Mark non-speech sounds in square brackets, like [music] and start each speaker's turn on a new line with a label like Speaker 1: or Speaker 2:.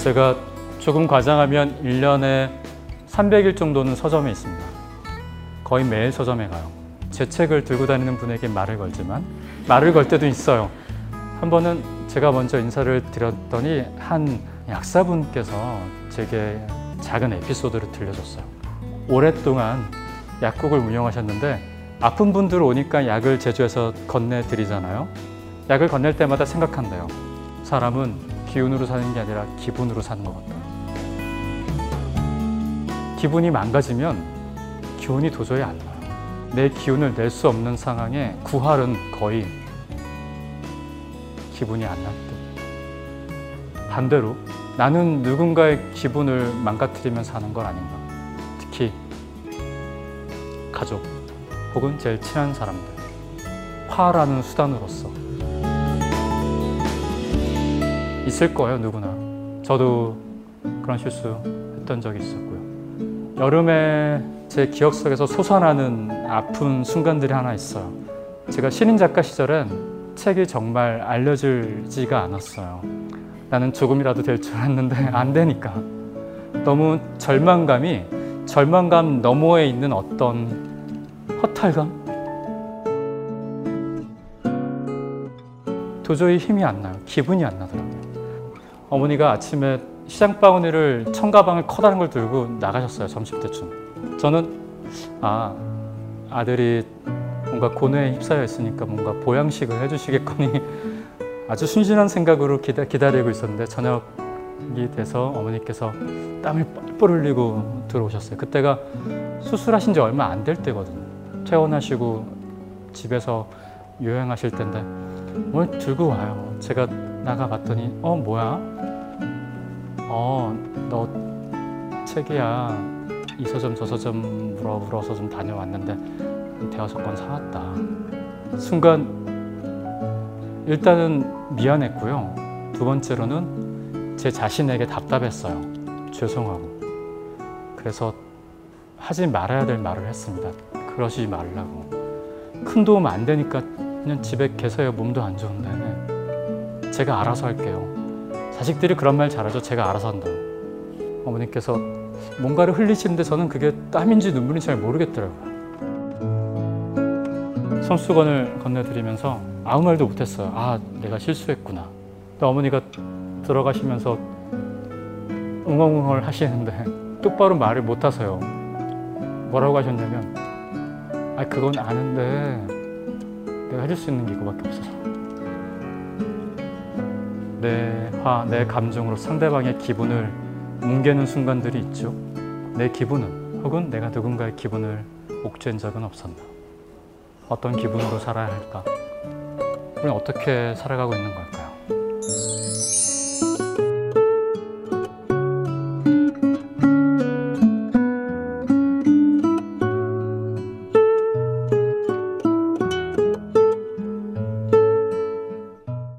Speaker 1: 제가 조금 과장하면 1년에 300일 정도는 서점에 있습니다. 거의 매일 서점에 가요. 제 책을 들고 다니는 분에게 말을 걸지만 말을 걸 때도 있어요. 한 번은 제가 먼저 인사를 드렸더니 한 약사분께서 제게 작은 에피소드를 들려줬어요. 오랫동안 약국을 운영하셨는데 아픈 분들 오니까 약을 제조해서 건네드리잖아요. 약을 건넬 때마다 생각한대요. 사람은 기운으로 사는 게 아니라 기분으로 사는 것 같다. 기분이 망가지면 기운이 도저히 안 나요. 내 기운을 낼 수 없는 상황에 구할은 거의 기분이 안날 듯. 반대로 나는 누군가의 기분을 망가뜨리면 사는 건 아닌가. 특히 가족 혹은 제일 친한 사람들. 화라는 수단으로서. 있을 거예요, 누구나. 저도 그런 실수 했던 적이 있었고요. 여름에 제 기억 속에서 솟아나는 아픈 순간들이 하나 있어요. 제가 신인 작가 시절엔 책이 정말 알려질지가 않았어요. 나는 조금이라도 될 줄 알았는데 [laughs] 안 되니까. 너무 절망감이 절망감 너머에 있는 어떤 허탈감? 도저히 힘이 안 나요. 기분이 안 나더라고요. 어머니가 아침에 시장 바구니를 청가방을 커다란 걸 들고 나가셨어요. 점심 때쯤. 저는 아 아들이 뭔가 고뇌에 휩싸여 있으니까 뭔가 보양식을 해주시겠거니 [laughs] 아주 순진한 생각으로 기다, 기다리고 있었는데 저녁이 돼서 어머니께서 땀을 뻘뻘 흘리고 들어오셨어요. 그때가 수술하신 지 얼마 안 될 때거든요. 퇴원하시고 집에서 요양하실 텐데 뭘 들고 와요. 제가 나가 봤더니 어 뭐야? 어 너 책이야. 이 서점 저 서점 물어 물어서 좀 다녀왔는데 대여섯 권 사왔다. 순간 일단은 미안했고요. 두 번째로는 제 자신에게 답답했어요. 죄송하고. 그래서 하지 말아야 될 말을 했습니다. 그러지 말라고. 큰 도움 안 되니까 그냥 집에 계세요. 몸도 안 좋은데. 제가 알아서 할게요. 자식들이 그런 말 잘하죠. 제가 알아서 한다고. 어머니께서 뭔가를 흘리시는데 저는 그게 땀인지 눈물인지 잘 모르겠더라고요. 손수건을 건네드리면서 아무 말도 못했어요. 아, 내가 실수했구나. 또 어머니가 들어가시면서 웅얼웅얼 하시는데 똑바로 말을 못 하세요. 뭐라고 하셨냐면, 아, 그건 아는데 내가 해줄 수 있는 게 이거밖에 없어서. 내 화, 내 감정으로 상대방의 기분을 뭉개는 순간들이 있죠. 내 기분은 혹은 내가 누군가의 기분을 옥죄한 적은 없었나. 어떤 기분으로 살아야 할까? 우리는 어떻게 살아가고 있는 걸까?